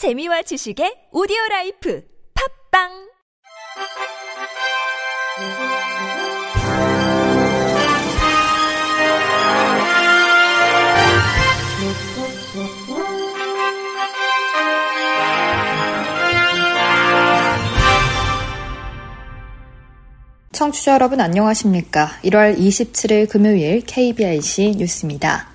재미와 지식의 오디오 라이프 팝빵 청취자 여러분 안녕하십니까? 1월 27일 금요일 KBIC 뉴스입니다.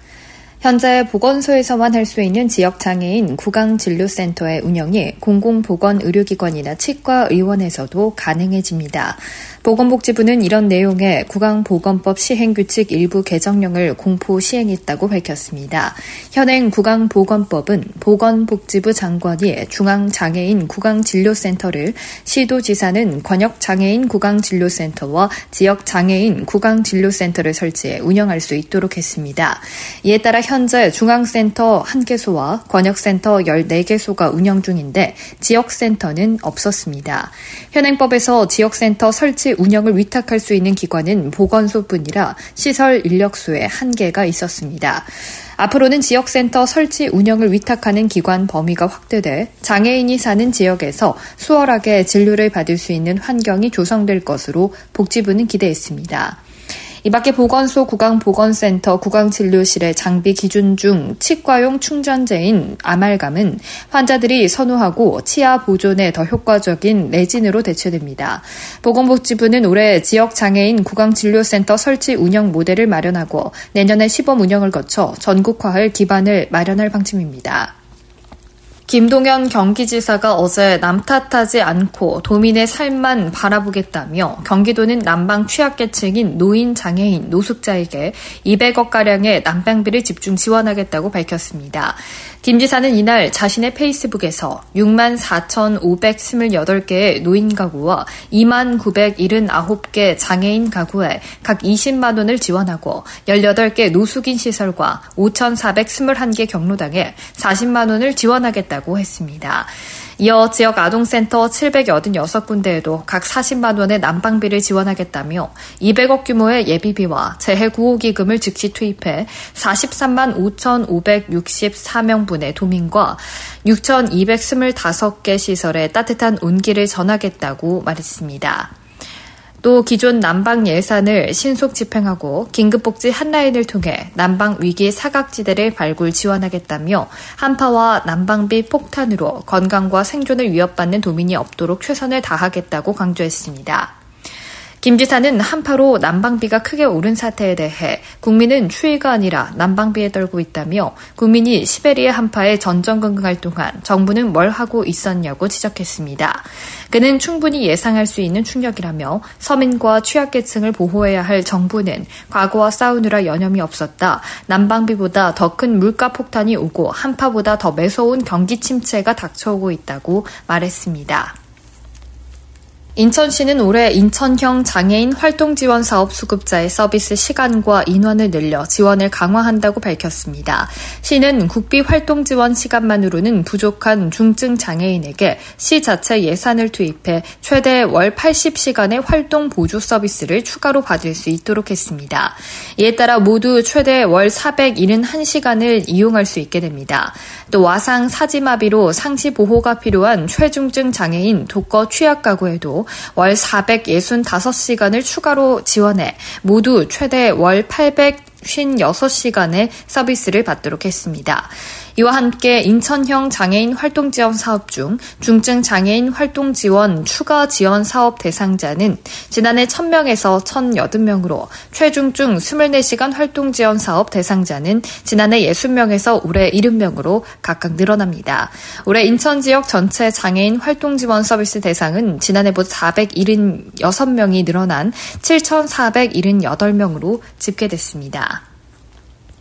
현재 보건소에서만 할 수 있는 지역장애인 구강진료센터의 운영이 공공보건의료기관이나 치과의원에서도 가능해집니다. 보건복지부는 이런 내용의 구강보건법 시행규칙 일부 개정령을 공포 시행했다고 밝혔습니다. 현행 구강보건법은 보건복지부 장관이 중앙장애인 구강진료센터를 시도지사는 권역장애인 구강진료센터와 지역장애인 구강진료센터를 설치해 운영할 수 있도록 했습니다. 이에 따라 현재 중앙센터 1개소와 권역센터 14개소가 운영 중인데 지역센터는 없었습니다. 현행법에서 지역센터 설치 운영을 위탁할 수 있는 기관은 보건소뿐이라 시설 인력수에 한계가 있었습니다. 앞으로는 지역센터 설치 운영을 위탁하는 기관 범위가 확대돼 장애인이 사는 지역에서 수월하게 진료를 받을 수 있는 환경이 조성될 것으로 복지부는 기대했습니다. 이 밖에 보건소 구강보건센터 구강진료실의 장비 기준 중 치과용 충전재인 아말감은 환자들이 선호하고 치아 보존에 더 효과적인 레진으로 대체됩니다. 보건복지부는 올해 지역 장애인 구강진료센터 설치 운영 모델을 마련하고 내년에 시범 운영을 거쳐 전국화할 기반을 마련할 방침입니다. 김동연 경기지사가 어제 남 탓하지 않고 도민의 삶만 바라보겠다며 경기도는 남방 취약계층인 노인, 장애인, 노숙자에게 200억가량의 난방비를 집중 지원하겠다고 밝혔습니다. 김 지사는 이날 자신의 페이스북에서 6만 4,528개의 노인 가구와 2만 979개 장애인 가구에 각 20만 원을 지원하고 18개 노숙인 시설과 5,421개 경로당에 40만 원을 지원하겠다고 했습니다. 이어 지역 아동센터 786군데에도 각 40만 원의 난방비를 지원하겠다며 200억 규모의 예비비와 재해 구호 기금을 즉시 투입해 43만 5,564명분의 도민과 6,225개 시설에 따뜻한 온기를 전하겠다고 말했습니다. 또 기존 난방 예산을 신속 집행하고 긴급복지 한라인을 통해 난방 위기 사각지대를 발굴 지원하겠다며 한파와 난방비 폭탄으로 건강과 생존을 위협받는 도민이 없도록 최선을 다하겠다고 강조했습니다. 김 지사는 한파로 난방비가 크게 오른 사태에 대해 국민은 추위가 아니라 난방비에 떨고 있다며 국민이 시베리아 한파에 전전긍긍할 동안 정부는 뭘 하고 있었냐고 지적했습니다. 그는 충분히 예상할 수 있는 충격이라며 서민과 취약계층을 보호해야 할 정부는 과거와 싸우느라 여념이 없었다. 난방비보다 더 큰 물가 폭탄이 오고 한파보다 더 매서운 경기 침체가 닥쳐오고 있다고 말했습니다. 인천시는 올해 인천형 장애인 활동 지원 사업 수급자의 서비스 시간과 인원을 늘려 지원을 강화한다고 밝혔습니다. 시는 국비 활동 지원 시간만으로는 부족한 중증 장애인에게 시 자체 예산을 투입해 최대 월 80시간의 활동 보조 서비스를 추가로 받을 수 있도록 했습니다. 이에 따라 모두 최대 월 471시간을 이용할 수 있게 됩니다. 또 와상 사지마비로 상시 보호가 필요한 최중증 장애인 독거 취약 가구에도 월 465시간을 추가로 지원해 모두 최대 월 856시간의 서비스를 받도록 했습니다. 이와 함께 인천형 장애인 활동 지원 사업 중 중증 장애인 활동 지원 추가 지원 사업 대상자는 지난해 1000명에서 1080명으로 최중증 24시간 활동 지원 사업 대상자는 지난해 60명에서 올해 70명으로 각각 늘어납니다. 올해 인천 지역 전체 장애인 활동 지원 서비스 대상은 지난해보다 476명이 늘어난 7,478명으로 집계됐습니다.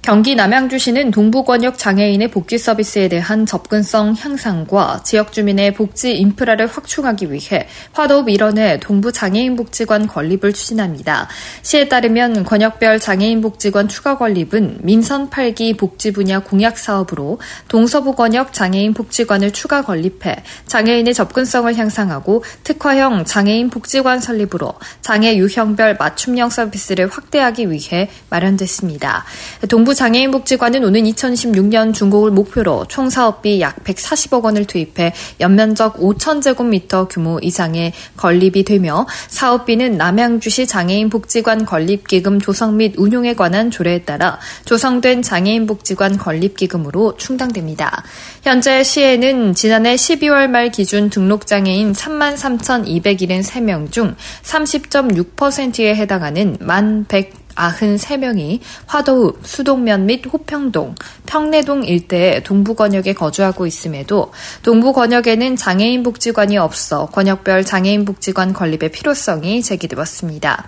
경기 남양주시는 동부권역 장애인의 복지 서비스에 대한 접근성 향상과 지역 주민의 복지 인프라를 확충하기 위해 화도읍 일원의 동부 장애인 복지관 건립을 추진합니다. 시에 따르면 권역별 장애인 복지관 추가 건립은 민선 8기 복지 분야 공약 사업으로 동서부 권역 장애인 복지관을 추가 건립해 장애인의 접근성을 향상하고 특화형 장애인 복지관 설립으로 장애 유형별 맞춤형 서비스를 확대하기 위해 마련됐습니다. 동부 동부 장애인 복지관은 오는 2016년 준공을 목표로 총 사업비 약 140억 원을 투입해 연면적 5,000제곱미터 규모 이상의 건립이 되며 사업비는 남양주시 장애인 복지관 건립기금 조성 및 운용에 관한 조례에 따라 조성된 장애인 복지관 건립기금으로 충당됩니다. 현재 시에는 지난해 12월 말 기준 등록장애인 33,273명 중 30.6%에 해당하는 만 100, 93명이 화도읍, 수동면 및 호평동, 평내동 일대의 동부권역에 거주하고 있음에도 동부권역에는 장애인 복지관이 없어 권역별 장애인 복지관 건립의 필요성이 제기되었습니다.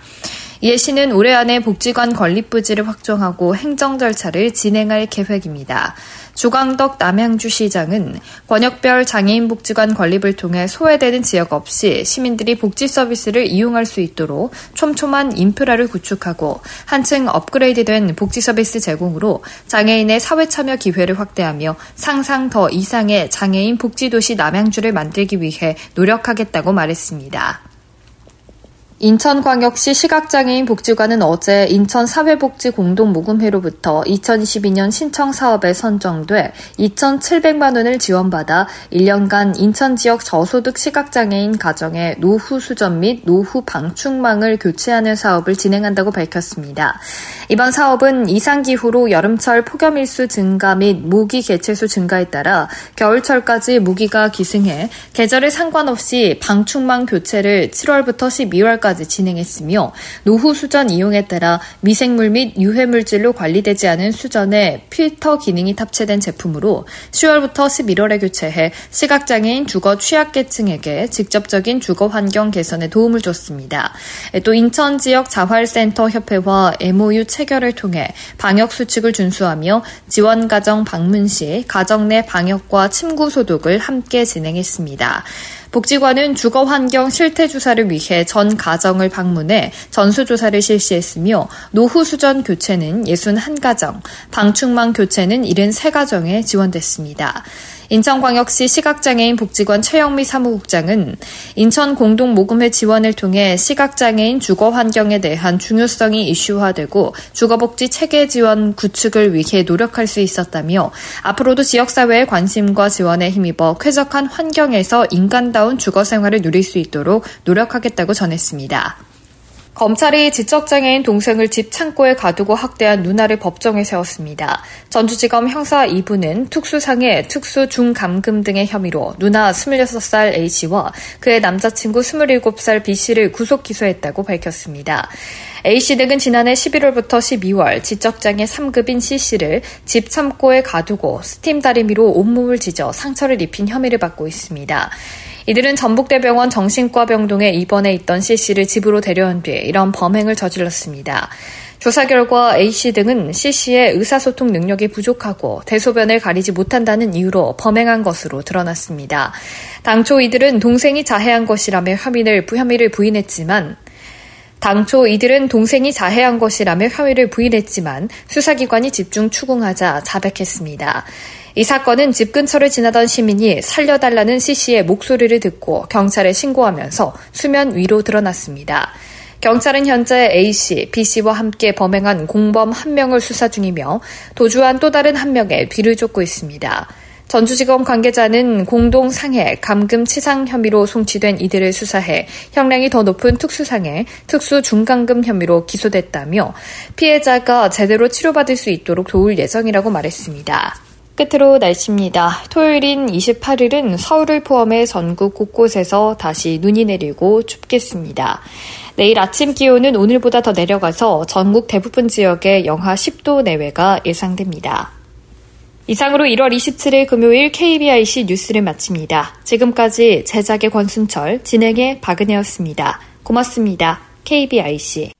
이에 시는 올해 안에 복지관 건립 부지를 확정하고 행정 절차를 진행할 계획입니다. 조광덕 남양주시장은 권역별 장애인 복지관 건립을 통해 소외되는 지역 없이 시민들이 복지 서비스를 이용할 수 있도록 촘촘한 인프라를 구축하고 한층 업그레이드된 복지 서비스 제공으로 장애인의 사회 참여 기회를 확대하며 상상 더 이상의 장애인 복지 도시 남양주를 만들기 위해 노력하겠다고 말했습니다. 인천광역시 시각장애인 복지관은 어제 인천사회복지공동모금회로부터 2022년 신청 사업에 선정돼 2,700만 원을 지원받아 1년간 인천 지역 저소득 시각장애인 가정의 노후 수전 및 노후 방충망을 교체하는 사업을 진행한다고 밝혔습니다. 이번 사업은 이상 기후로 여름철 폭염일수 증가 및 모기 개체수 증가에 따라 겨울철까지 모기가 기승해 계절에 상관없이 방충망 교체를 7월부터 12월까지 10일까지 진행했으며 노후 수전 이용에 따라 미생물 및 유해물질로 관리되지 않은 수전에 필터 기능이 탑재된 제품으로 10월부터 11월에 교체해 시각장애인 주거 취약계층에게 직접적인 주거 환경 개선에 도움을 줬습니다. 또 인천 지역 자활센터 협회와 MOU 체결을 통해 방역 수칙을 준수하며 지원 가정 방문 시 가정 내 방역과 침구 소독을 함께 진행했습니다. 복지관은 주거 환경 실태 주사를 위해 전 가정을 방문해 전수 조사를 실시했으며 노후 수전 교체는 61가정, 방충망 교체는 73가정에 지원됐습니다. 인천광역시 시각장애인 복지관 최영미 사무국장은 인천 공동 모금회 지원을 통해 시각장애인 주거 환경에 대한 중요성이 이슈화되고 주거복지 체계 지원 구축을 위해 노력할 수 있었다며 앞으로도 지역사회의 관심과 지원에 힘입어 쾌적한 환경에서 인간다운 주거 생활을 누릴 수 있도록 노력하겠다고 전했습니다. 검찰이 지적장애인 동생을 집 창고에 가두고 학대한 누나를 법정에 세웠습니다. 전주지검 형사 2부는 특수상해, 특수 중감금 등의 혐의로 누나 26살 A씨와 그의 남자친구 27살 B씨를 구속 기소했다고 밝혔습니다. A씨 등은 지난해 11월부터 12월 지적장애 3급인 C씨를 집 창고에 가두고 스팀 다리미로 온몸을 찢어 상처를 입힌 혐의를 받고 있습니다. 이들은 전북대병원 정신과 병동에 입원해 있던 C씨를 집으로 데려온 뒤 이런 범행을 저질렀습니다. 조사 결과 A씨 등은 C씨의 의사소통 능력이 부족하고 대소변을 가리지 못한다는 이유로 범행한 것으로 드러났습니다. 당초 이들은 동생이 자해한 것이라며 혐의를, 혐의를 부인했지만 당초 이들은 동생이 자해한 것이라며 혐의를 부인했지만 수사기관이 집중 추궁하자 자백했습니다. 이 사건은 집 근처를 지나던 시민이 살려달라는 C씨의 목소리를 듣고 경찰에 신고하면서 수면 위로 드러났습니다. 경찰은 현재 A씨, B씨와 함께 범행한 공범 한 명을 수사 중이며 도주한 또 다른 한 명의 뒤를 쫓고 있습니다. 전주지검 관계자는 공동 상해, 감금 치상 혐의로 송치된 이들을 수사해 형량이 더 높은 특수상해, 특수 중감금 혐의로 기소됐다며 피해자가 제대로 치료받을 수 있도록 도울 예정이라고 말했습니다. 끝으로 날씨입니다. 토요일인 28일은 서울을 포함해 전국 곳곳에서 다시 눈이 내리고 춥겠습니다. 내일 아침 기온은 오늘보다 더 내려가서 전국 대부분 지역에 영하 10도 내외가 예상됩니다. 이상으로 1월 27일 금요일 KBIC 뉴스를 마칩니다. 지금까지 제작의 권순철, 진행의 박은혜였습니다. 고맙습니다. KBIC.